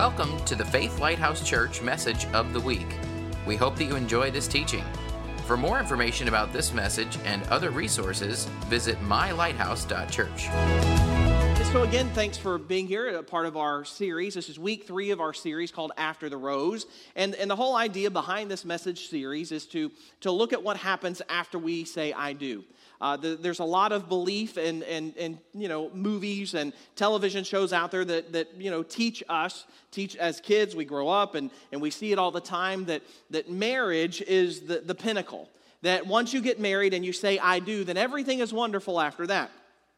Welcome to the Faith Lighthouse Church message of the week. We hope that you enjoy this teaching. For more information about this message and other resources, visit mylighthouse.church. So, again, thanks for being here, a part of our series. This is week three of our series called After the Rose. And, and the whole idea behind this message series is to, to look at what happens after we say, I do. Uh, the, there's a lot of belief in, in, in, you know, movies and television shows out there that, that you know, teach us, teach as kids, we grow up and, and we see it all the time, that, that marriage is the, the pinnacle. That once you get married and you say, I do, then everything is wonderful after that.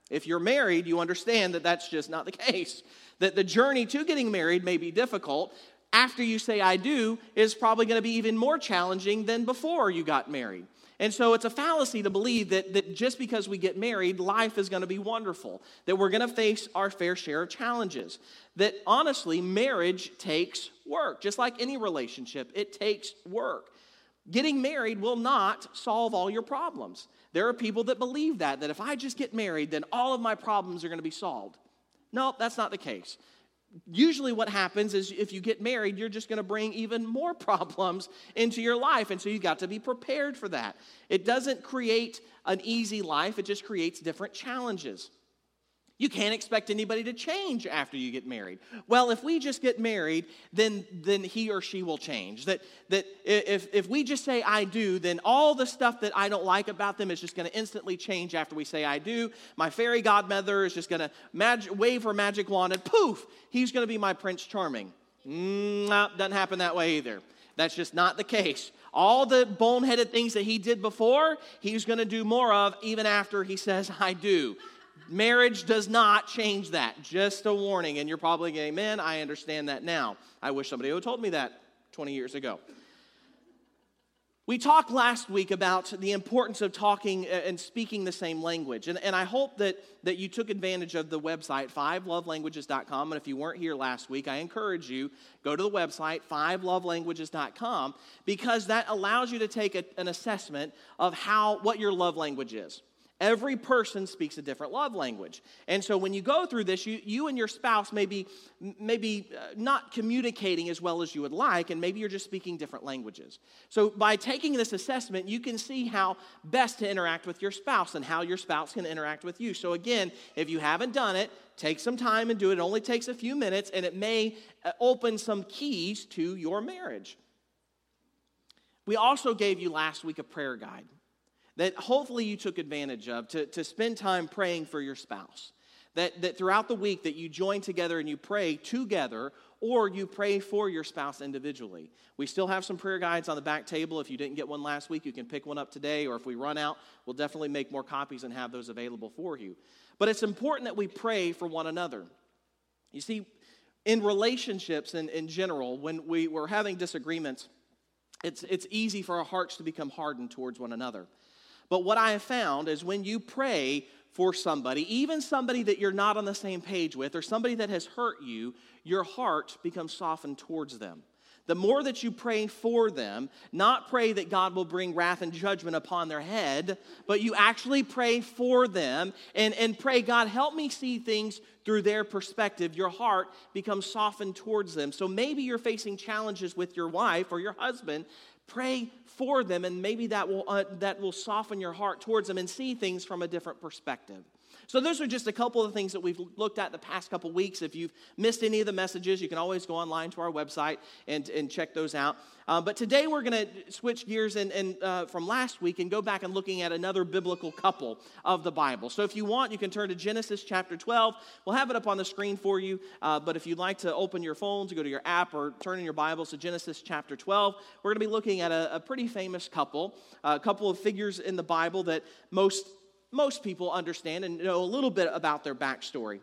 If you're married, you understand that that's just not the case. That the journey to getting married may be difficult. After you say, I do, is probably going to be even more challenging than before you got married. And so it's a fallacy to believe that, that just because we get married, life is going to be wonderful, that we're going to face our fair share of challenges. That honestly, marriage takes work. Just like any relationship, it takes work. Getting married will not solve all your problems. There are people that believe that, that if I just get married, then all of my problems are going to be solved. No, that's not the case. Usually, what happens is if you get married, you're just going to bring even more problems into your life. And so you've got to be prepared for that. It doesn't create an easy life, it just creates different challenges. You can't expect anybody to change after you get married. Well, if we just get married, then, then he or she will change. That, that if, if we just say I do, then all the stuff that I don't like about them is just going to instantly change after we say I do. My fairy godmother is just going to mag- wave her magic wand and poof, he's going to be my Prince Charming. Mm, doesn't happen that way either. That's just not the case. All the boneheaded things that he did before, he's going to do more of even after he says, I do. Marriage does not change that. Just a warning. And you're probably going, Amen, I understand that now. I wish somebody would have told me that 20 years ago. We talked last week about the importance of talking uh, and speaking the same language. And, and I hope that, that you took advantage of the website, fivelovelanguages.com. And if you weren't here last week, I encourage you, go to the website, fivelovelanguages.com, because that allows you to take a, an assessment of how, what your love language is. Every person speaks a different love language. And so when you go through this, you, you and your spouse may be, maybe uh, not communicating as well as you would like, and maybe you're just speaking different languages. So by taking this assessment, you can see how best to interact with your spouse and how your spouse can interact with you. So again, if you haven't done it, take some time and do it. It only takes a few minutes, and it may uh, open some keys to your marriage. We also gave you last week a prayer guide that hopefully you took advantage of to, to spend time praying for your spouse. That, that throughout the week that you join together and you pray together or you pray for your spouse individually. We still have some prayer guides on the back table. If you didn't get one last week, you can pick one up today, or if we run out, we'll definitely make more copies and have those available for you. But it's important that we pray for one another. You see, in relationships and in general, when we, we're having disagreements, it's, it's easy for our hearts to become hardened towards one another. But what I have found is when you pray for somebody, even somebody that you're not on the same page with, or somebody that has hurt you, your heart becomes softened towards them. The more that you pray for them, not pray that God will bring wrath and judgment upon their head, but you actually pray for them and, and pray, God, help me see things through their perspective. Your heart becomes softened towards them. So maybe you're facing challenges with your wife or your husband, Pray for them, and maybe that will, uh, that will soften your heart towards them and see things from a different perspective. So, those are just a couple of things that we've looked at the past couple of weeks. If you've missed any of the messages, you can always go online to our website and, and check those out. Uh, but today we're going to switch gears and, and uh, from last week and go back and looking at another biblical couple of the Bible. So, if you want, you can turn to Genesis chapter 12. We'll have it up on the screen for you. Uh, but if you'd like to open your phones, go to your app or turn in your Bibles to Genesis chapter 12, we're going to be looking at a, a pretty famous couple, a couple of figures in the Bible that most most people understand and know a little bit about their backstory.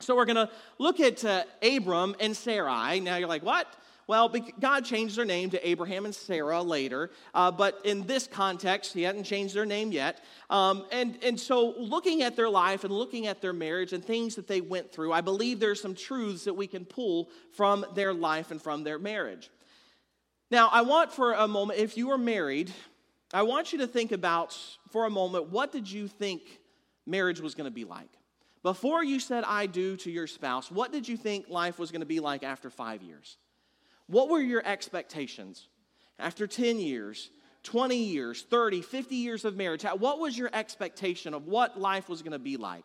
So we're going to look at uh, Abram and Sarai. Now you're like, what? Well, God changed their name to Abraham and Sarah later, uh, but in this context, He hadn't changed their name yet. Um, and, and so, looking at their life and looking at their marriage and things that they went through, I believe there's some truths that we can pull from their life and from their marriage. Now, I want for a moment, if you are married, I want you to think about for a moment what did you think marriage was going to be like? before you said I do to your spouse, what did you think life was going to be like after five years? What were your expectations? After 10 years, 20 years, 30, 50 years of marriage, what was your expectation of what life was going to be like?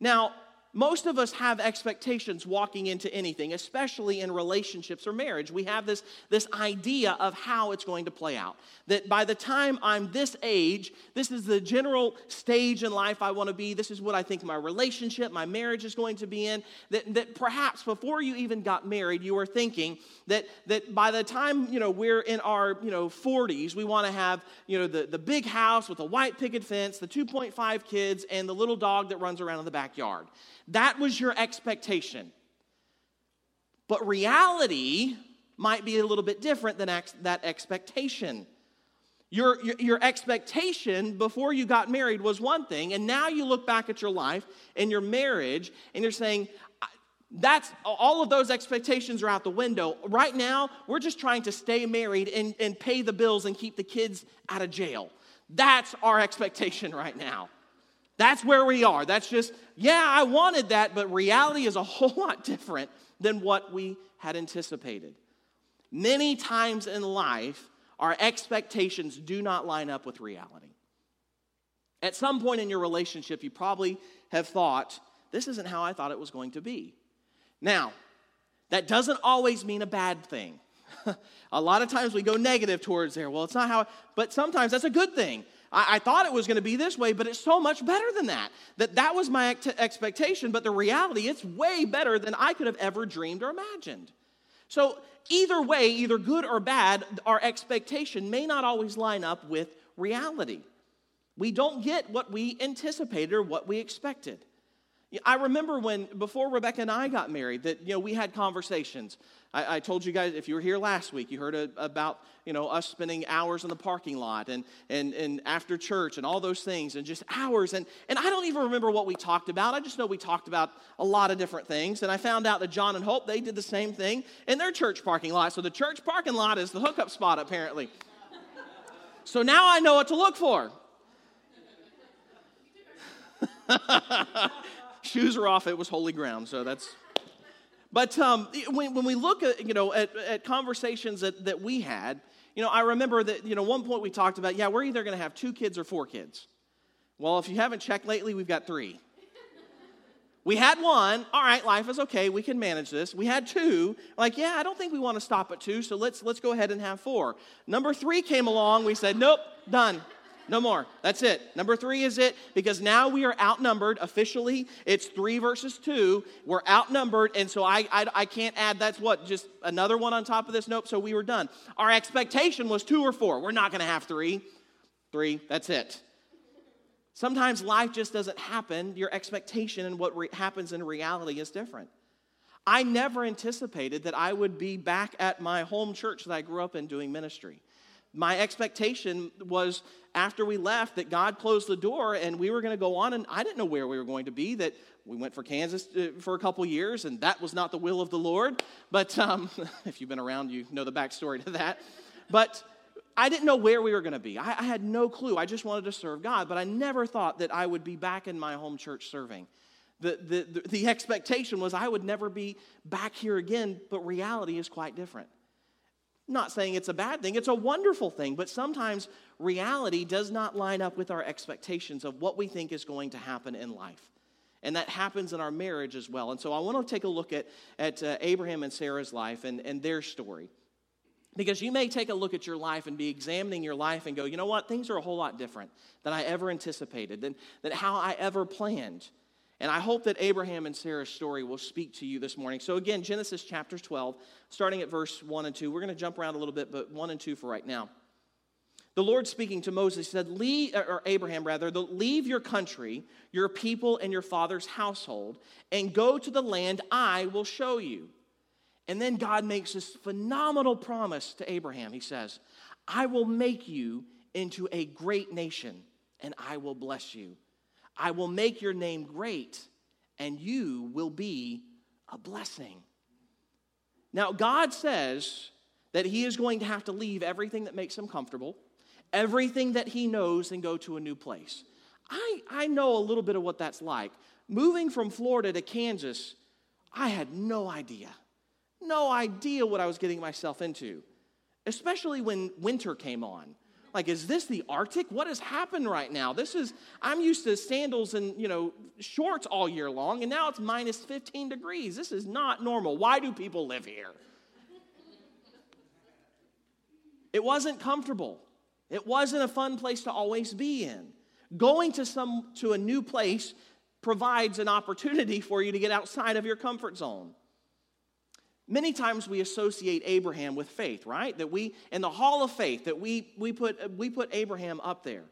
Now, most of us have expectations walking into anything, especially in relationships or marriage. We have this, this idea of how it's going to play out. That by the time I'm this age, this is the general stage in life I want to be. This is what I think my relationship, my marriage is going to be in. That, that perhaps before you even got married, you were thinking that, that by the time you know, we're in our you know, 40s, we want to have you know, the, the big house with a white picket fence, the 2.5 kids, and the little dog that runs around in the backyard. That was your expectation. But reality might be a little bit different than ex- that expectation. Your, your, your, expectation before you got married was one thing, and now you look back at your life and your marriage, and you're saying, that's all of those expectations are out the window. Right now, we're just trying to stay married and, and pay the bills and keep the kids out of jail. That's our expectation right now. That's where we are. That's just, yeah, I wanted that, but reality is a whole lot different than what we had anticipated. Many times in life, our expectations do not line up with reality. At some point in your relationship, you probably have thought, this isn't how I thought it was going to be. Now, that doesn't always mean a bad thing. a lot of times we go negative towards there. Well, it's not how, but sometimes that's a good thing. I, I thought it was going to be this way, but it's so much better than that. That that was my ex- expectation, but the reality, it's way better than I could have ever dreamed or imagined. So either way, either good or bad, our expectation may not always line up with reality. We don't get what we anticipated or what we expected. I remember when, before Rebecca and I got married, that, you know, we had conversations. I, I told you guys, if you were here last week, you heard a, about, you know, us spending hours in the parking lot and, and, and after church and all those things and just hours. And, and I don't even remember what we talked about. I just know we talked about a lot of different things. And I found out that John and Hope, they did the same thing in their church parking lot. So the church parking lot is the hookup spot, apparently. so now I know what to look for. Shoes are off. It was holy ground. So that's. But um, when, when we look at, you know, at, at conversations that, that we had, you know, I remember that, you know, one point we talked about, yeah, we're either going to have two kids or four kids. Well, if you haven't checked lately, we've got three. We had one, all right, life is okay, we can manage this. We had two, like, yeah, I don't think we want to stop at two, so let's let's go ahead and have four. Number three came along, we said, nope, done. No more. That's it. Number three is it because now we are outnumbered officially. It's three versus two. We're outnumbered, and so I, I, I can't add. That's what just another one on top of this. Nope. So we were done. Our expectation was two or four. We're not going to have three. Three. That's it. Sometimes life just doesn't happen. Your expectation and what re- happens in reality is different. I never anticipated that I would be back at my home church that I grew up in doing ministry my expectation was after we left that God closed the door and we were going to go on, and I didn't know where we were going to be. That we went for Kansas uh, for a couple years, and that was not the will of the Lord. But um, if you've been around, you know the backstory to that. But I didn't know where we were going to be. I, I had no clue. I just wanted to serve God, but I never thought that I would be back in my home church serving. The, the, the, the expectation was I would never be back here again, but reality is quite different not saying it's a bad thing, it's a wonderful thing, but sometimes reality does not line up with our expectations of what we think is going to happen in life. And that happens in our marriage as well. And so I want to take a look at, at uh, Abraham and Sarah's life and, and their story. Because you may take a look at your life and be examining your life and go, you know what, things are a whole lot different than I ever anticipated, than, than how I ever planned. And I hope that Abraham and Sarah's story will speak to you this morning. So, again, Genesis chapter 12, starting at verse 1 and 2. We're going to jump around a little bit, but 1 and 2 for right now. The Lord speaking to Moses said, leave, or Abraham rather, leave your country, your people, and your father's household, and go to the land I will show you. And then God makes this phenomenal promise to Abraham. He says, I will make you into a great nation, and I will bless you. I will make your name great, and you will be a blessing. Now, God says that He is going to have to leave everything that makes Him comfortable, everything that He knows, and go to a new place. I, I know a little bit of what that's like. moving from Florida to Kansas, I had no idea. No idea what I was getting myself into, especially when winter came on. Like, is this the Arctic? What has happened right now? This is, I'm used to sandals and, you know, shorts all year long, and now it's minus 15 degrees. This is not normal. Why do people live here? It wasn't comfortable. It wasn't a fun place to always be in. Going to some to a new place provides an opportunity for you to get outside of your comfort zone. Many times we associate Abraham with faith, right? That we, in the hall of faith, that we, we, put, we put Abraham up there.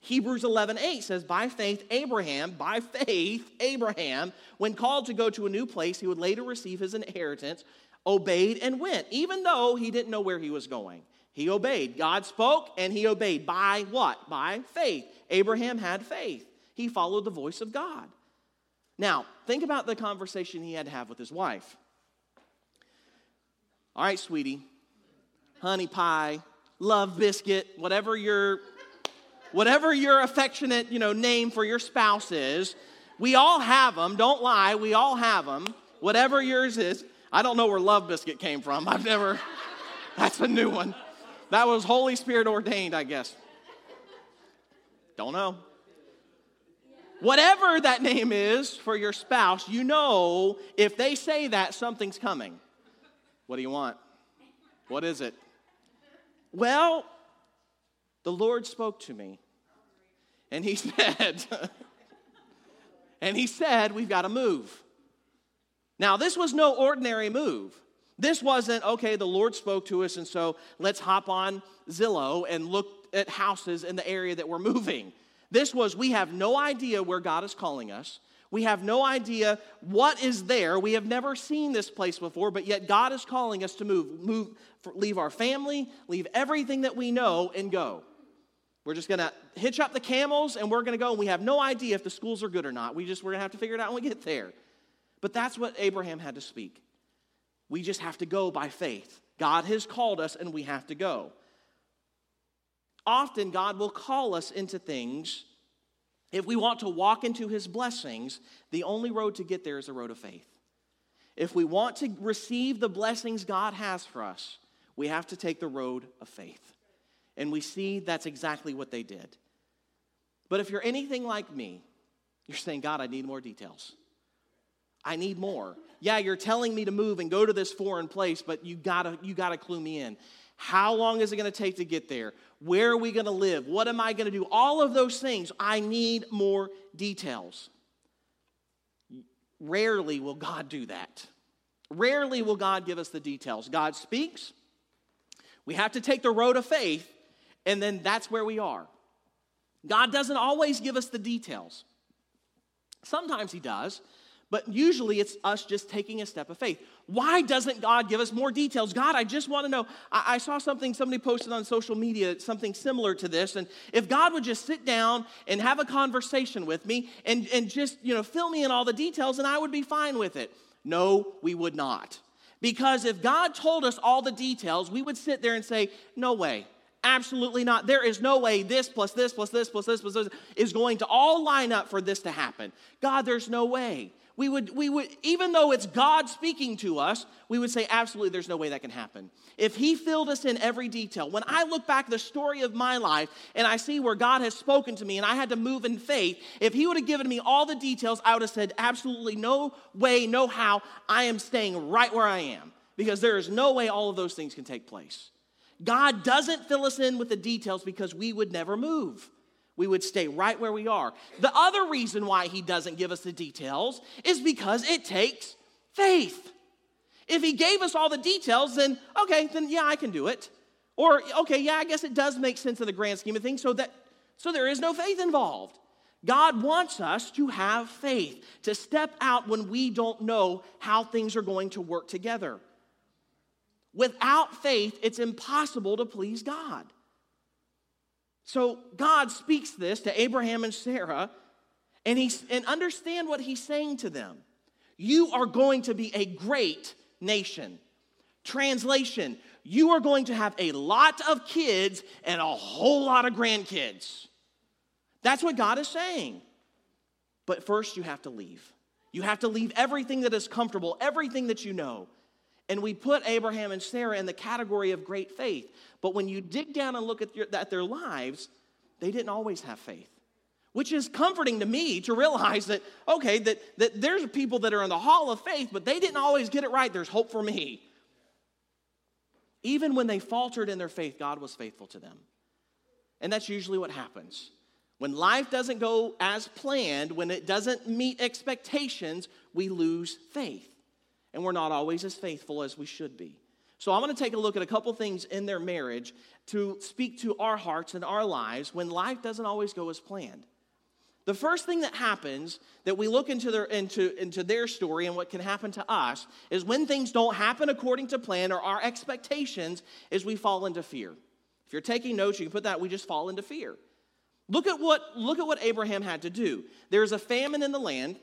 Hebrews 11, 8 says, By faith, Abraham, by faith, Abraham, when called to go to a new place, he would later receive his inheritance, obeyed and went, even though he didn't know where he was going. He obeyed. God spoke and he obeyed. By what? By faith. Abraham had faith. He followed the voice of God. Now, think about the conversation he had to have with his wife. All right, sweetie, honey pie, love biscuit, whatever your whatever your affectionate, you know, name for your spouse is. We all have them. Don't lie. We all have them. Whatever yours is. I don't know where love biscuit came from. I've never That's a new one. That was Holy Spirit ordained, I guess. Don't know. Whatever that name is for your spouse, you know if they say that, something's coming. What do you want? What is it? Well, the Lord spoke to me. And he said, and he said, we've got to move. Now, this was no ordinary move. This wasn't, okay, the Lord spoke to us, and so let's hop on Zillow and look at houses in the area that we're moving. This was, we have no idea where God is calling us. We have no idea what is there. We have never seen this place before, but yet God is calling us to move, move, leave our family, leave everything that we know, and go. We're just gonna hitch up the camels and we're gonna go, and we have no idea if the schools are good or not. We just we're gonna have to figure it out when we get there. But that's what Abraham had to speak. We just have to go by faith. God has called us, and we have to go. Often, God will call us into things if we want to walk into his blessings, the only road to get there is a road of faith. If we want to receive the blessings God has for us, we have to take the road of faith. And we see that's exactly what they did. But if you're anything like me, you're saying, God, I need more details. I need more. Yeah, you're telling me to move and go to this foreign place, but you gotta, you gotta clue me in. How long is it gonna take to get there? Where are we going to live? What am I going to do? All of those things, I need more details. Rarely will God do that. Rarely will God give us the details. God speaks, we have to take the road of faith, and then that's where we are. God doesn't always give us the details. Sometimes He does, but usually it's us just taking a step of faith. Why doesn't God give us more details? God, I just want to know. I, I, saw something somebody posted on social media, something similar to this. And if God would just sit down and have a conversation with me and, and just, you know, fill me in all the details, and I would be fine with it. No, we would not. Because if God told us all the details, we would sit there and say, No way. Absolutely not. There is no way this plus this plus this plus this plus this is going to all line up for this to happen. God, there's no way we would, we would, even though it's God speaking to us, we would say, absolutely, there's no way that can happen. If He filled us in every detail, when I look back the story of my life and I see where God has spoken to me and I had to move in faith, if He would have given me all the details, I would have said, absolutely no way, no how, I am staying right where I am because there is no way all of those things can take place. God doesn't fill us in with the details because we would never move we would stay right where we are. The other reason why he doesn't give us the details is because it takes faith. If he gave us all the details, then okay, then yeah, I can do it. Or okay, yeah, I guess it does make sense in the grand scheme of things, so that so there is no faith involved. God wants us to have faith, to step out when we don't know how things are going to work together. Without faith, it's impossible to please God. So God speaks this to Abraham and Sarah, and, he's, and understand what he's saying to them. You are going to be a great nation. Translation, you are going to have a lot of kids and a whole lot of grandkids. That's what God is saying. But first, you have to leave. You have to leave everything that is comfortable, everything that you know. And we put Abraham and Sarah in the category of great faith. But when you dig down and look at, your, at their lives, they didn't always have faith. Which is comforting to me to realize that, okay, that, that there's people that are in the hall of faith, but they didn't always get it right. There's hope for me. Even when they faltered in their faith, God was faithful to them. And that's usually what happens. When life doesn't go as planned, when it doesn't meet expectations, we lose faith. And we're not always as faithful as we should be. So I'm going to take a look at a couple things in their marriage to speak to our hearts and our lives when life doesn't always go as planned. The first thing that happens that we look into their, into, into their story and what can happen to us is when things don't happen according to plan or our expectations, is we fall into fear. If you're taking notes, you can put that, we just fall into fear. Look at what, look at what Abraham had to do. There's a famine in the land.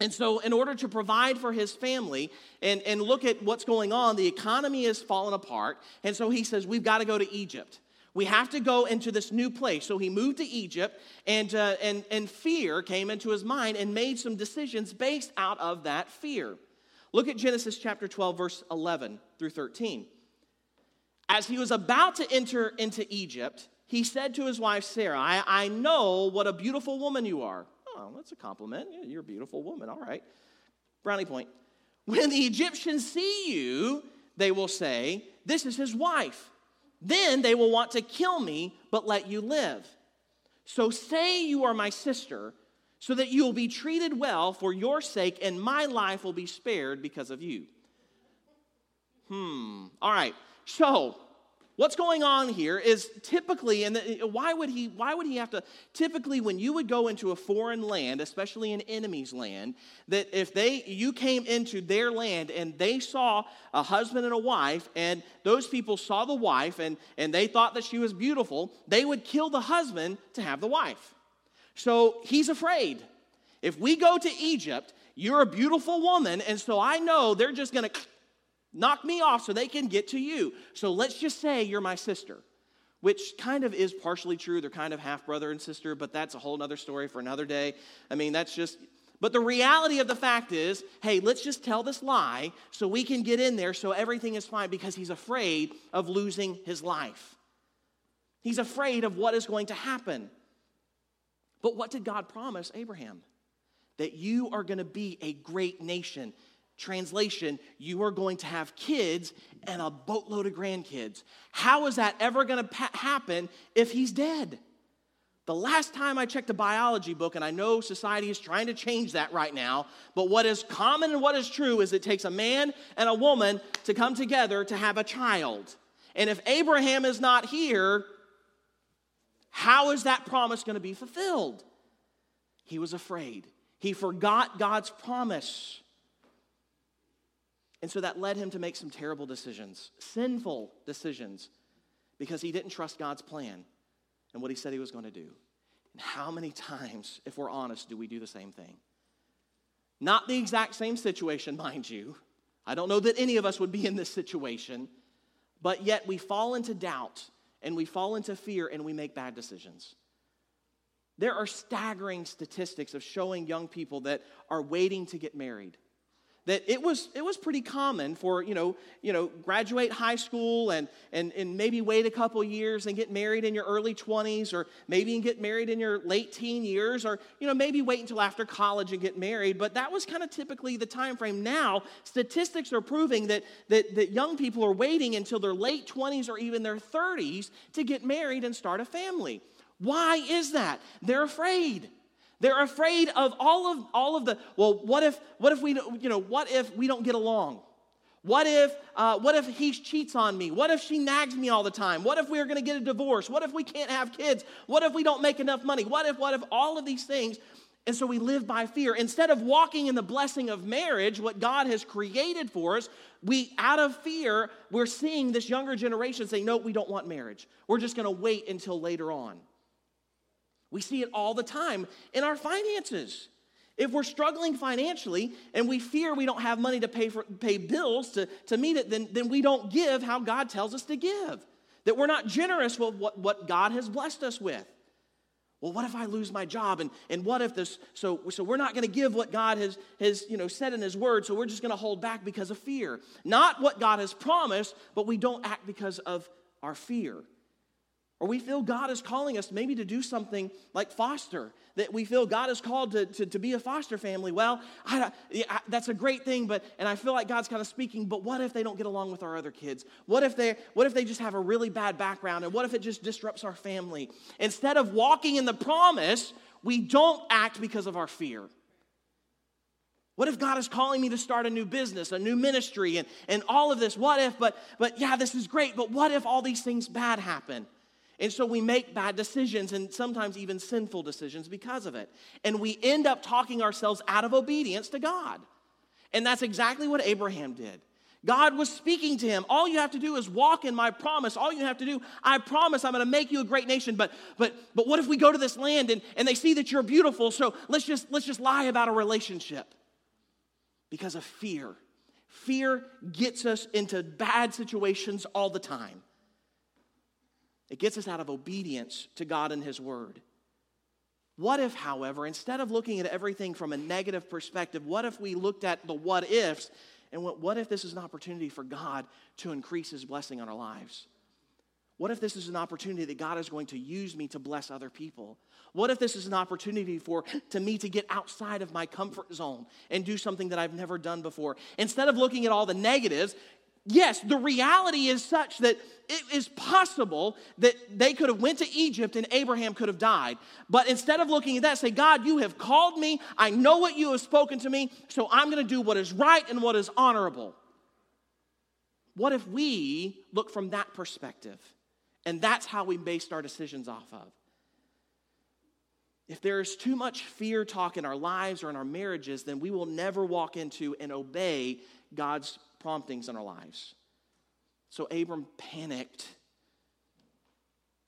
And so, in order to provide for his family and, and look at what's going on, the economy is falling apart. And so he says, We've got to go to Egypt. We have to go into this new place. So he moved to Egypt, and, uh, and, and fear came into his mind and made some decisions based out of that fear. Look at Genesis chapter 12, verse 11 through 13. As he was about to enter into Egypt, he said to his wife Sarah, I, I know what a beautiful woman you are. Oh, that's a compliment. Yeah, you're a beautiful woman. All right. Brownie point. When the Egyptians see you, they will say, This is his wife. Then they will want to kill me, but let you live. So say you are my sister, so that you will be treated well for your sake, and my life will be spared because of you. Hmm. All right. So What's going on here is typically, and why would he? Why would he have to? Typically, when you would go into a foreign land, especially an enemy's land, that if they you came into their land and they saw a husband and a wife, and those people saw the wife and and they thought that she was beautiful, they would kill the husband to have the wife. So he's afraid. If we go to Egypt, you're a beautiful woman, and so I know they're just going to knock me off so they can get to you. So let's just say you're my sister, which kind of is partially true. They're kind of half brother and sister, but that's a whole other story for another day. I mean, that's just. But the reality of the fact is, hey, let's just tell this lie so we can get in there so everything is fine because he's afraid of losing his life. He's afraid of what is going to happen. But what did God promise Abraham? That you are going to be a great nation Translation, you are going to have kids and a boatload of grandkids. How is that ever going to pa- happen if he's dead? The last time I checked a biology book, and I know society is trying to change that right now, but what is common and what is true is it takes a man and a woman to come together to have a child. And if Abraham is not here, how is that promise going to be fulfilled? He was afraid. He forgot God's promise. And so that led him to make some terrible decisions, sinful decisions, because he didn't trust God's plan and what he said he was going to do. And how many times, if we're honest, do we do the same thing? Not the exact same situation, mind you. I don't know that any of us would be in this situation, but yet we fall into doubt and we fall into fear and we make bad decisions. There are staggering statistics of showing young people that are waiting to get married that it was, it was pretty common for, you know, you know, graduate high school and, and, and maybe wait a couple years and get married in your early 20s or maybe get married in your late teen years or, you know, maybe wait until after college and get married. But that was kind of typically the time frame. Now, statistics are proving that, that, that young people are waiting until their late 20s or even their 30s to get married and start a family. Why is that? They're afraid. They're afraid of all of all of the. Well, what if what if we you know what if we don't get along? What if uh, what if he cheats on me? What if she nags me all the time? What if we are going to get a divorce? What if we can't have kids? What if we don't make enough money? What if what if all of these things? And so we live by fear. Instead of walking in the blessing of marriage, what God has created for us, we, out of fear, we're seeing this younger generation say, no, we don't want marriage. We're just going to wait until later on. We see it all the time in our finances. If we're struggling financially and we fear we don't have money to pay, for, pay bills to, to meet it, then, then we don't give how God tells us to give. That we're not generous with what, what God has blessed us with. well, what if I lose my job? And, and what if this? So, so we're not going to give what God has, has you know, said in His Word, so we're just going to hold back because of fear. Not what God has promised, but we don't act because of our fear. Or we feel God is calling us maybe to do something like foster, that we feel God is called to, to, to be a foster family. Well, I, I, that's a great thing, but, and I feel like God's kind of speaking, but what if they don't get along with our other kids? What if, they, what if they just have a really bad background? And what if it just disrupts our family? Instead of walking in the promise, we don't act because of our fear. What if God is calling me to start a new business, a new ministry, and, and all of this? What if, but, but yeah, this is great, but what if all these things bad happen? And so we make bad decisions and sometimes even sinful decisions because of it. And we end up talking ourselves out of obedience to God. And that's exactly what Abraham did. God was speaking to him. All you have to do is walk in my promise. All you have to do, I promise I'm going to make you a great nation. But but but what if we go to this land and, and they see that you're beautiful? So let's just let's just lie about a relationship. Because of fear. Fear gets us into bad situations all the time. It gets us out of obedience to God and His Word. What if, however, instead of looking at everything from a negative perspective, what if we looked at the what ifs and what, what if this is an opportunity for God to increase His blessing on our lives? What if this is an opportunity that God is going to use me to bless other people? What if this is an opportunity for to me to get outside of my comfort zone and do something that I've never done before? Instead of looking at all the negatives, yes, the reality is such that it is possible that they could have went to Egypt and Abraham could have died. But instead of looking at that, say, God, you have called me. I know what you have spoken to me, so I'm going to do what is right and what is honorable. What if we look from that perspective? And that's how we based our decisions off of. If there is too much fear talk in our lives or in our marriages, then we will never walk into and obey God's promptings in our lives. So Abram panicked.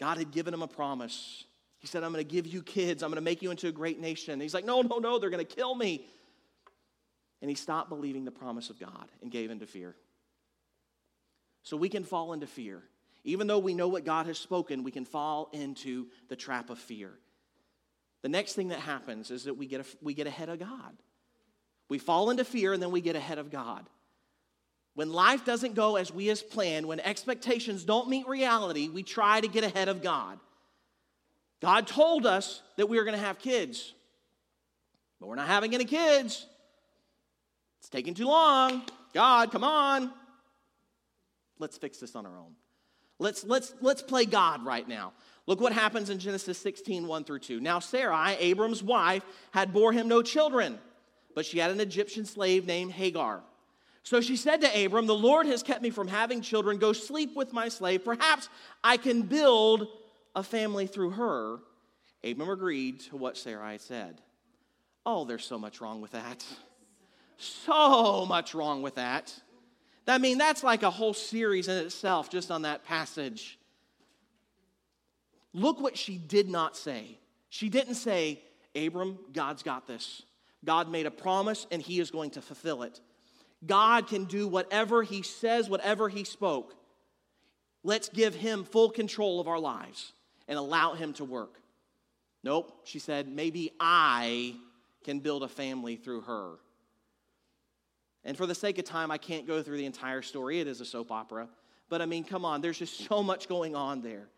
God had given him a promise. He said, I'm going to give you kids. I'm going to make you into a great nation. And he's like, No, no, no, they're going to kill me. And he stopped believing the promise of God and gave into fear. So we can fall into fear. Even though we know what God has spoken, we can fall into the trap of fear. The next thing that happens is that we get, a, we get ahead of God. We fall into fear and then we get ahead of God. When life doesn't go as we as planned, when expectations don't meet reality, we try to get ahead of God. God told us that we were going to have kids, but we're not having any kids. It's taking too long. God, come on. Let's fix this on our own. Let's, let's, let's play God right now. Look what happens in Genesis 16, 1 through 2. Now, Sarai, Abram's wife, had bore him no children, but she had an Egyptian slave named Hagar. So she said to Abram, The Lord has kept me from having children. Go sleep with my slave. Perhaps I can build a family through her. Abram agreed to what Sarai said. Oh, there's so much wrong with that. So much wrong with that. I mean, that's like a whole series in itself just on that passage. Look what she did not say. She didn't say, Abram, God's got this. God made a promise and he is going to fulfill it. God can do whatever He says, whatever He spoke. Let's give Him full control of our lives and allow Him to work. Nope, she said, maybe I can build a family through her. And for the sake of time, I can't go through the entire story. It is a soap opera. But I mean, come on, there's just so much going on there.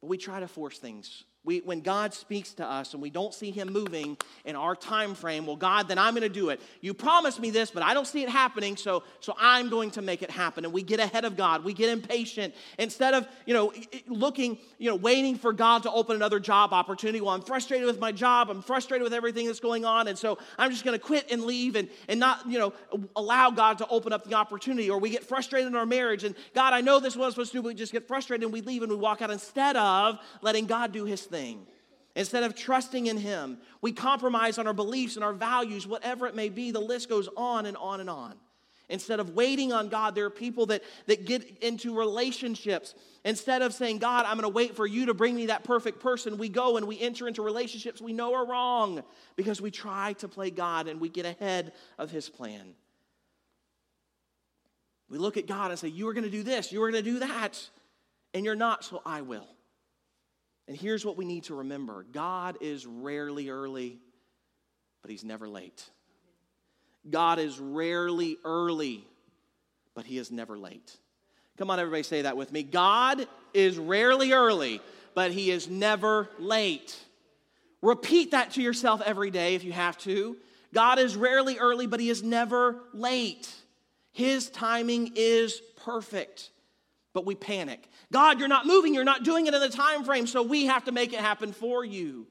But we try to force things we, when God speaks to us and we don't see Him moving in our time frame, well, God, then I'm going to do it. You promised me this, but I don't see it happening, so, so I'm going to make it happen. And we get ahead of God. We get impatient. Instead of, you know, looking, you know, waiting for God to open another job opportunity. Well, I'm frustrated with my job. I'm frustrated with everything that's going on. And so I'm just going to quit and leave and, and not, you know, allow God to open up the opportunity. Or we get frustrated in our marriage and God, I know this was supposed to do, but we just get frustrated and we leave and we walk out instead of letting God do His thing. Instead of trusting in Him, we compromise on our beliefs and our values, whatever it may be. The list goes on and on and on. Instead of waiting on God, there are people that, that get into relationships. Instead of saying, God, I'm going to wait for you to bring me that perfect person, we go and we enter into relationships we know are wrong because we try to play God and we get ahead of His plan. We look at God and say, You are going to do this, you are going to do that, and you're not, so I will. And here's what we need to remember God is rarely early, but He's never late. God is rarely early, but He is never late. Come on, everybody, say that with me. God is rarely early, but He is never late. Repeat that to yourself every day if you have to. God is rarely early, but He is never late. His timing is perfect, but we panic. God, you're not moving, you're not doing it in the time frame, so we have to make it happen for you.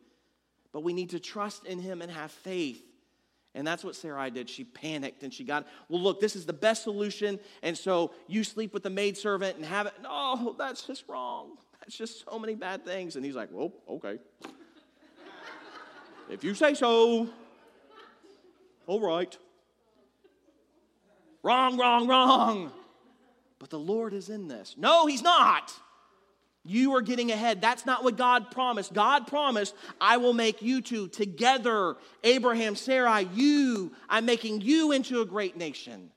But we need to trust in Him and have faith. And that's what Sarai did. She panicked and she got, well, look, this is the best solution. And so you sleep with the maidservant and have it. No, that's just wrong. That's just so many bad things. And he's like, well, okay. if you say so, all right. Wrong, wrong, wrong. But the Lord is in this. No, He's not. You are getting ahead. That's not what God promised. God promised, I will make you two together, Abraham, Sarah, you, I'm making you into a great nation.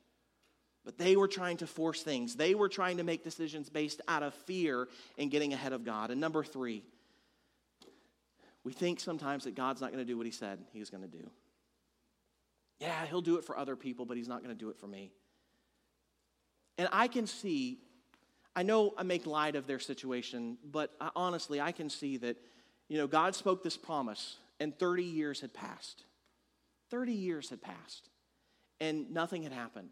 But they were trying to force things. They were trying to make decisions based out of fear and getting ahead of God. And number three, we think sometimes that God's not going to do what He said He was going to do. Yeah, He'll do it for other people, but He's not going to do it for me. And I can see, I know I make light of their situation, but I, honestly, I can see that, you know, God spoke this promise, and 30 years had passed. 30 years had passed, and nothing had happened.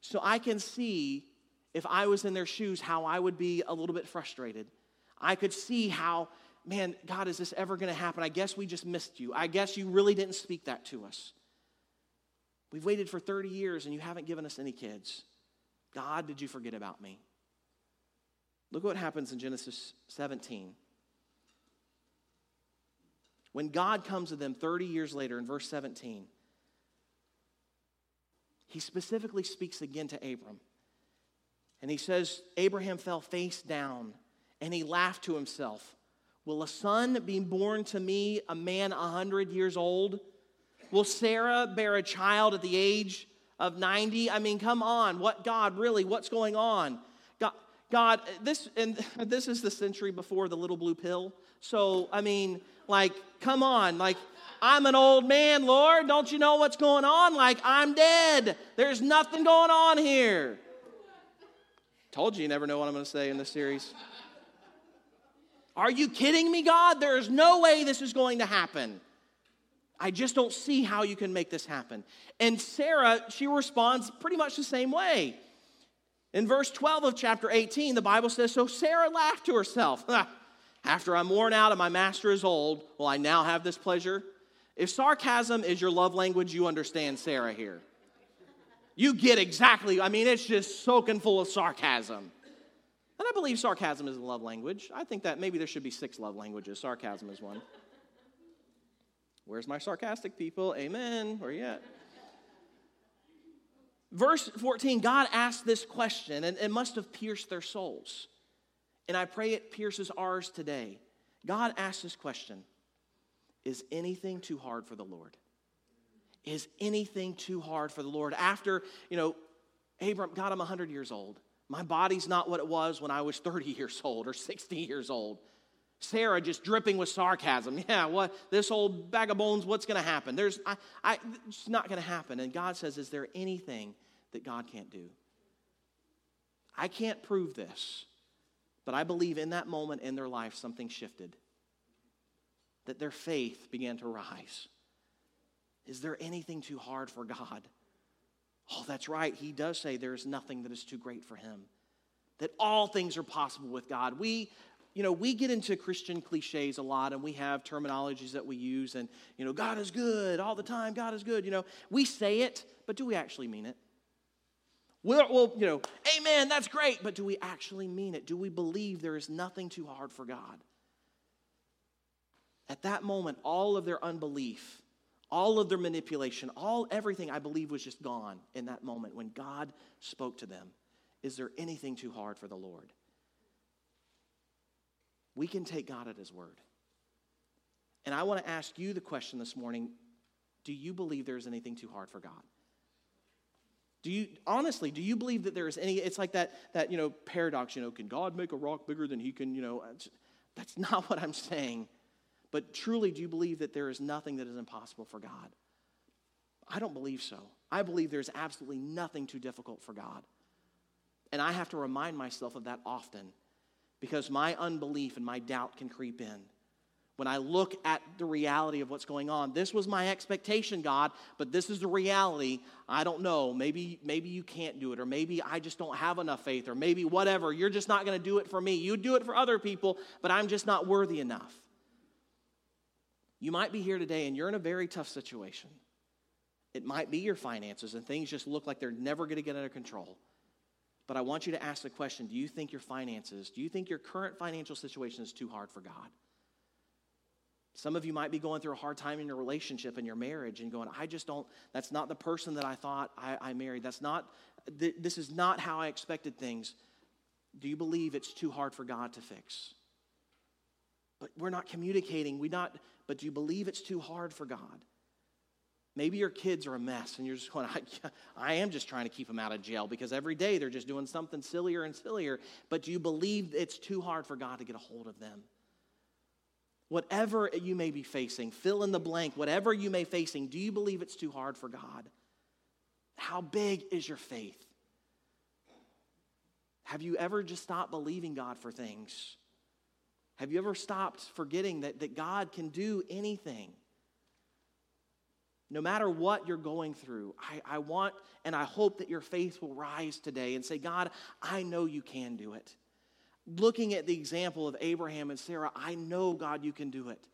So I can see, if I was in their shoes, how I would be a little bit frustrated. I could see how, man, God, is this ever going to happen? I guess we just missed you. I guess you really didn't speak that to us. We've waited for 30 years and you haven't given us any kids. God, did you forget about me? Look what happens in Genesis 17. When God comes to them 30 years later in verse 17, he specifically speaks again to Abram. And he says, Abraham fell face down and he laughed to himself. Will a son be born to me, a man a hundred years old? Will Sarah bear a child at the age of 90. I mean, come on. What God, really, what's going on? God, God, this and this is the century before the little blue pill. So, I mean, like, come on. Like, I'm an old man, Lord. Don't you know what's going on? Like, I'm dead. There's nothing going on here. Told you you never know what I'm going to say in this series. Are you kidding me, God? There's no way this is going to happen. I just don't see how you can make this happen. And Sarah, she responds pretty much the same way. In verse 12 of chapter 18, the Bible says So Sarah laughed to herself. After I'm worn out and my master is old, will I now have this pleasure? If sarcasm is your love language, you understand Sarah here. You get exactly, I mean, it's just soaking full of sarcasm. And I believe sarcasm is a love language. I think that maybe there should be six love languages. Sarcasm is one. Where's my sarcastic people? Amen. Where are you at? Verse 14, God asked this question, and it must have pierced their souls. And I pray it pierces ours today. God asked this question Is anything too hard for the Lord? Is anything too hard for the Lord? After, you know, Abram, God, I'm 100 years old. My body's not what it was when I was 30 years old or 60 years old. Sarah just dripping with sarcasm. Yeah, what this old bag of bones, what's going to happen? There's, I, I, it's not going to happen. And God says, Is there anything that God can't do? I can't prove this, but I believe in that moment in their life, something shifted. That their faith began to rise. Is there anything too hard for God? Oh, that's right. He does say there is nothing that is too great for him. That all things are possible with God. We you know, we get into Christian cliches a lot and we have terminologies that we use and, you know, God is good all the time, God is good. You know, we say it, but do we actually mean it? We'll, you know, amen, that's great, but do we actually mean it? Do we believe there is nothing too hard for God? At that moment, all of their unbelief, all of their manipulation, all everything I believe was just gone in that moment when God spoke to them. Is there anything too hard for the Lord? We can take God at His word. And I want to ask you the question this morning do you believe there's anything too hard for God? Do you honestly, do you believe that there is any it's like that that you know paradox, you know, can God make a rock bigger than he can, you know, That's not what I'm saying. But truly, do you believe that there is nothing that is impossible for God? I don't believe so. I believe there's absolutely nothing too difficult for God. And I have to remind myself of that often because my unbelief and my doubt can creep in. When I look at the reality of what's going on, this was my expectation, God, but this is the reality. I don't know. Maybe, maybe you can't do it, or maybe I just don't have enough faith, or maybe whatever. You're just not going to do it for me. You do it for other people, but I'm just not worthy enough. You might be here today and you're in a very tough situation. It might be your finances, and things just look like they're never going to get under control. But I want you to ask the question do you think your finances, do you think your current financial situation is too hard for God? Some of you might be going through a hard time in your relationship and your marriage and going, I just don't, that's not the person that I thought I, I married. That's not, th- this is not how I expected things. Do you believe it's too hard for God to fix? But we're not communicating. We not, but do you believe it's too hard for God? Maybe your kids are a mess and you're just going, I, I, am just trying to keep them out of jail because every day they're just doing something sillier and sillier. But do you believe it's too hard for God to get a hold of them? Whatever you may be facing, fill in the blank, whatever you may be facing, do you believe it's too hard for God? How big is your faith? Have you ever just stopped believing God for things? Have you ever stopped forgetting that, that God can do anything? No matter what you're going through, I, I want and I hope that your faith will rise today and say, God, I know you can do it. Looking at the example of Abraham and Sarah, I know, God, you can do it.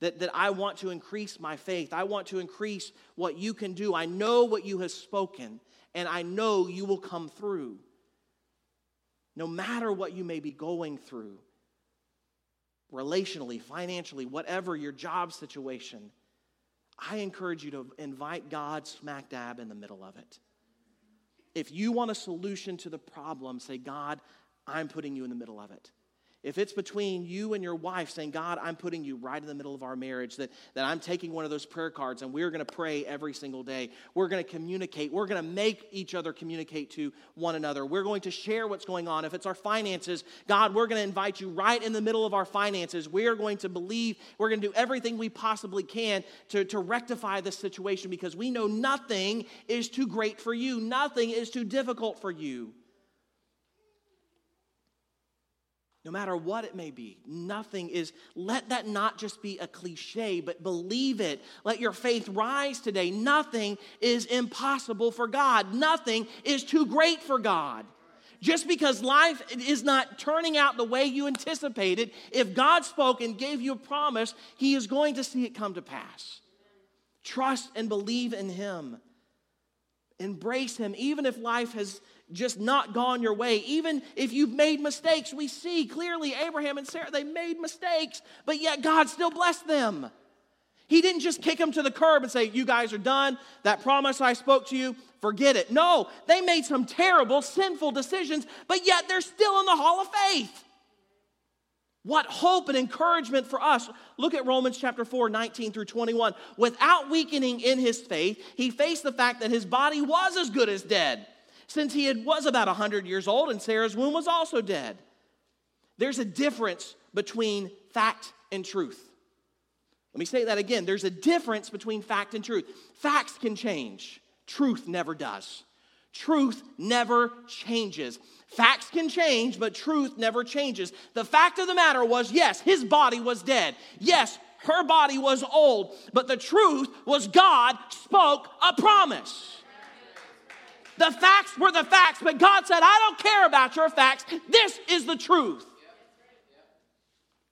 That, that I want to increase my faith. I want to increase what you can do. I know what you have spoken, and I know you will come through. No matter what you may be going through, relationally, financially, whatever your job situation, I encourage you to invite God smack dab in the middle of it. If you want a solution to the problem, say, God, I'm putting you in the middle of it. If it's between you and your wife saying, God, I'm putting you right in the middle of our marriage, that, that I'm taking one of those prayer cards and we're going to pray every single day. We're going to communicate. We're going to make each other communicate to one another. We're going to share what's going on. If it's our finances, God, we're going to invite you right in the middle of our finances. We are going to believe, we're going to do everything we possibly can to, to rectify this situation because we know nothing is too great for you, nothing is too difficult for you. No matter what it may be. Nothing is, let that not just be a cliche, but believe it. Let your faith rise today. Nothing is impossible for God, nothing is too great for God. Just because life is not turning out the way you anticipated, if God spoke and gave you a promise, He is going to see it come to pass. Trust and believe in Him. Embrace Him, even if life has just not gone your way. Even if you've made mistakes, we see clearly Abraham and Sarah, they made mistakes, but yet God still blessed them. He didn't just kick them to the curb and say, You guys are done. That promise I spoke to you, forget it. No, they made some terrible, sinful decisions, but yet they're still in the hall of faith. What hope and encouragement for us. Look at Romans chapter 4, 19 through 21. Without weakening in his faith, he faced the fact that his body was as good as dead since he had, was about 100 years old and Sarah's womb was also dead. There's a difference between fact and truth. Let me say that again. There's a difference between fact and truth. Facts can change, truth never does. Truth never changes. Facts can change, but truth never changes. The fact of the matter was yes, his body was dead. Yes, her body was old, but the truth was God spoke a promise. The facts were the facts, but God said, I don't care about your facts. This is the truth.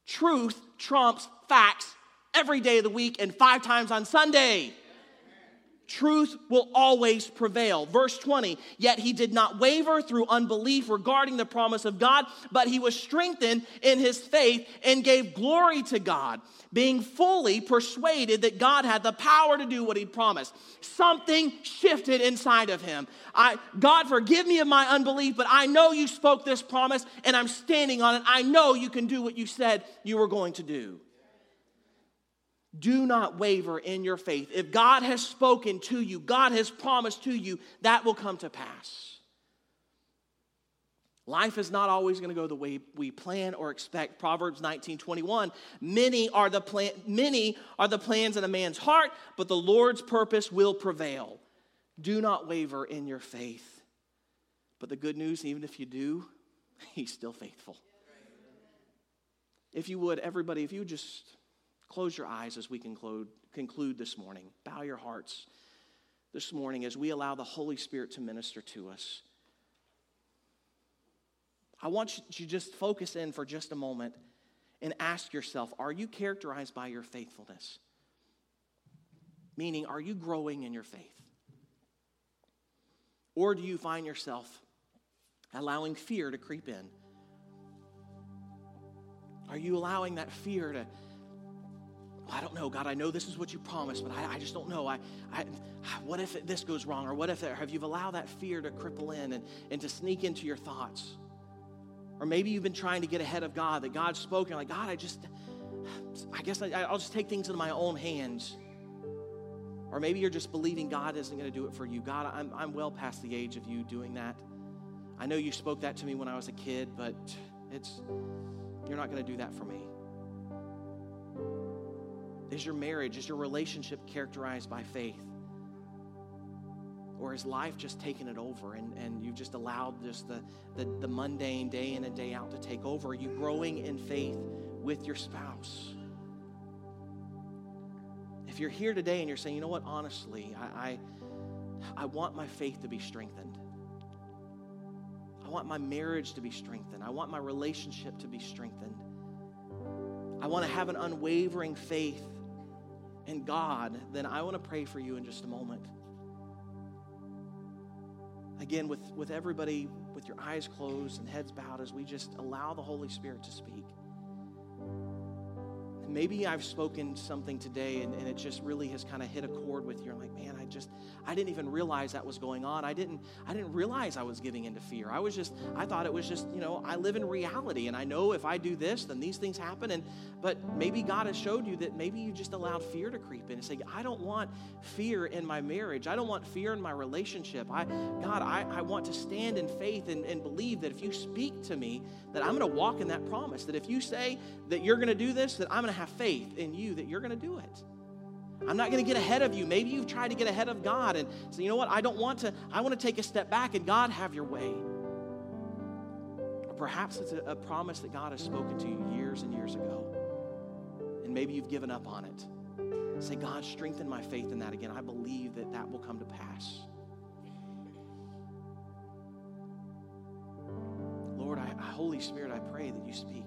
Truth trumps facts every day of the week and five times on Sunday. Truth will always prevail. Verse 20, yet he did not waver through unbelief regarding the promise of God, but he was strengthened in his faith and gave glory to God, being fully persuaded that God had the power to do what he promised. Something shifted inside of him. I, God, forgive me of my unbelief, but I know you spoke this promise and I'm standing on it. I know you can do what you said you were going to do. Do not waver in your faith. If God has spoken to you, God has promised to you, that will come to pass. Life is not always going to go the way we plan or expect. Proverbs 19, 21. Many are, the plan, many are the plans in a man's heart, but the Lord's purpose will prevail. Do not waver in your faith. But the good news, even if you do, he's still faithful. If you would, everybody, if you just close your eyes as we conclude, conclude this morning, bow your hearts this morning as we allow the Holy Spirit to minister to us. I want you to just focus in for just a moment and ask yourself are you characterized by your faithfulness? Meaning, are you growing in your faith? Or do you find yourself allowing fear to creep in? Are you allowing that fear to, I don't know, God, I know this is what you promised, but I, I just don't know. I, I, what if it, this goes wrong? Or what if, have you allowed that fear to cripple in and, and to sneak into your thoughts? Or maybe you've been trying to get ahead of God, that God's spoken, like, God, I just, I guess I, I'll just take things into my own hands. Or maybe you're just believing God isn't going to do it for you. God, I'm, I'm well past the age of you doing that. I know you spoke that to me when I was a kid, but it's, you're not going to do that for me. Is your marriage, is your relationship characterized by faith? Or is life just taking it over and, and you've just allowed just the, the, the mundane day in and day out to take over? Are you growing in faith with your spouse? If you're here today and you're saying, you know what, honestly, I, I, I want my faith to be strengthened. I want my marriage to be strengthened. I want my relationship to be strengthened. I want to have an unwavering faith in God, then I want to pray for you in just a moment again, with, with everybody with your eyes closed and heads bowed, as we just allow the Holy Spirit to speak. Maybe I've spoken something today and, and it just really has kind of hit a chord with you. I'm like, man, I just, I didn't even realize that was going on. I didn't, I didn't realize I was giving into fear. I was just, I thought it was just, you know, I live in reality and I know if I do this, then these things happen. And, but maybe God has showed you that maybe you just allowed fear to creep in and say, I don't want fear in my marriage. I don't want fear in my relationship. I, God, I, I want to stand in faith and, and believe that if you speak to me, that I'm going to walk in that promise. That if you say that you're going to do this, that I'm going to have faith in you that you're going to do it. I'm not going to get ahead of you. Maybe you've tried to get ahead of God and say, you know what, I don't want to, I want to take a step back and God have your way. Or perhaps it's a, a promise that God has spoken to you years and years ago. And maybe you've given up on it. Say, God, strengthen my faith in that again. I believe that that will come to pass. Lord, I, Holy Spirit, I pray that you speak.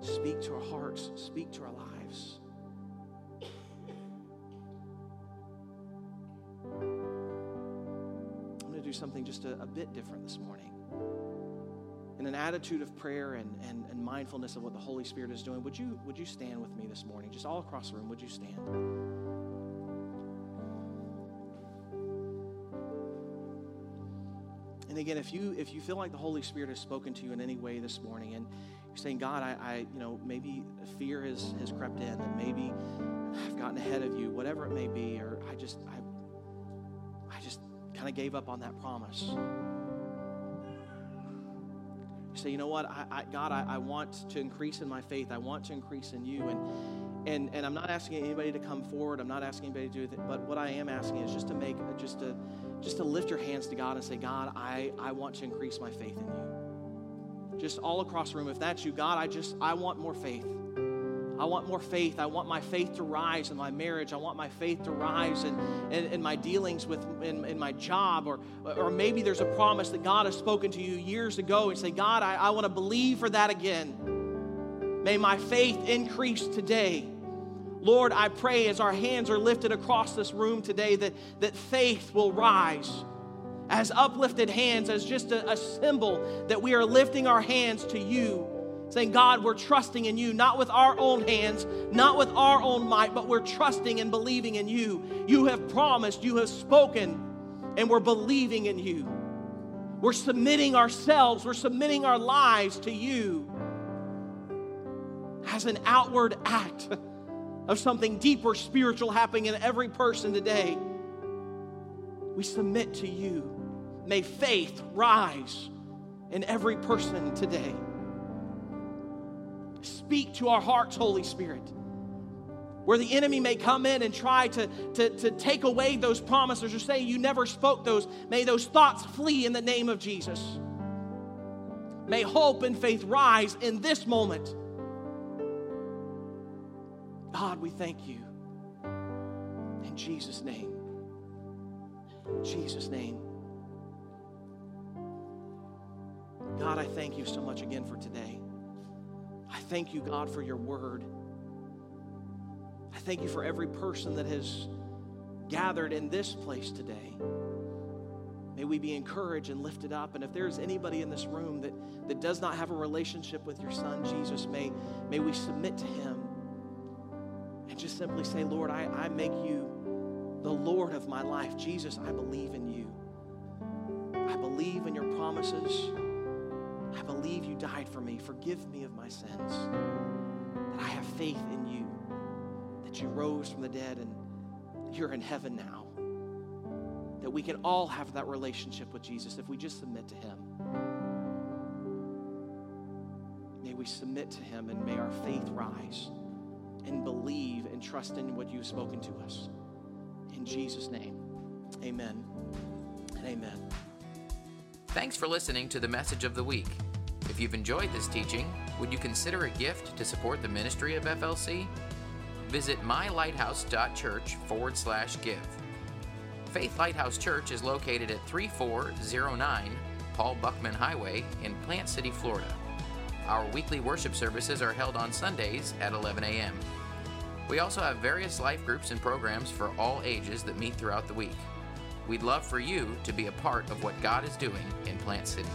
Speak to our hearts, speak to our lives. I'm going to do something just a, a bit different this morning. In an attitude of prayer and, and, and mindfulness of what the Holy Spirit is doing, would you, would you stand with me this morning? Just all across the room, would you stand? And again, if you if you feel like the Holy Spirit has spoken to you in any way this morning, and you're saying, God, I, I you know maybe fear has has crept in, and maybe I've gotten ahead of you, whatever it may be, or I just I just kind of gave up on that promise. You say, you know what, I, I, God, I, I want to increase in my faith. I want to increase in you. And, and, and I'm not asking anybody to come forward. I'm not asking anybody to do it. But what I am asking is just to make, just to, just to lift your hands to God and say, God, I, I want to increase my faith in you. Just all across the room. If that's you, God, I just, I want more faith. I want more faith. I want my faith to rise in my marriage. I want my faith to rise in, in, in my dealings with in, in, my job. Or, or maybe there's a promise that God has spoken to you years ago and say, God, I, I want to believe for that again. May my faith increase today. Lord, I pray as our hands are lifted across this room today that, that faith will rise as uplifted hands, as just a, a symbol that we are lifting our hands to you saying, God, we're trusting in you, not with our own hands, not with our own might, but we're trusting and believing in you. You have promised, you have spoken, and we're believing in you. We're submitting ourselves, we're submitting our lives to you as an outward act of something deeper spiritual happening in every person today. We submit to you. May faith rise in every person today. Speak to our hearts, Holy Spirit. Where the enemy may come in and try to, to, to take away those promises or say you never spoke those, may those thoughts flee in the name of Jesus. May hope and faith rise in this moment. God, we thank you. In Jesus' name. In Jesus' name. God, I thank you so much again for today. I thank you, God, for your word. I thank you for every person that has gathered in this place today. May we be encouraged and lifted up. And if there's anybody in this room that, that does not have a relationship with your son, Jesus, may, may we submit to him and just simply say, Lord, I, I make you the Lord of my life. Jesus, I believe in you. I believe in your promises. I believe you died for me. Forgive me of my sins. That I have faith in you, that you rose from the dead and you're in heaven now. That we can all have that relationship with Jesus if we just submit to Him. May we submit to Him and may our faith rise and believe and trust in what you've spoken to us. In Jesus' name, amen and amen. Thanks for listening to the message of the week. If you've enjoyed this teaching, would you consider a gift to support the ministry of FLC? Visit mylighthouse.church forward slash give. Faith Lighthouse Church is located at 3409 Paul Buchman Highway in Plant City, Florida. Our weekly worship services are held on Sundays at 11 a.m. We also have various life groups and programs for all ages that meet throughout the week. We'd love for you to be a part of what God is doing in Plant City.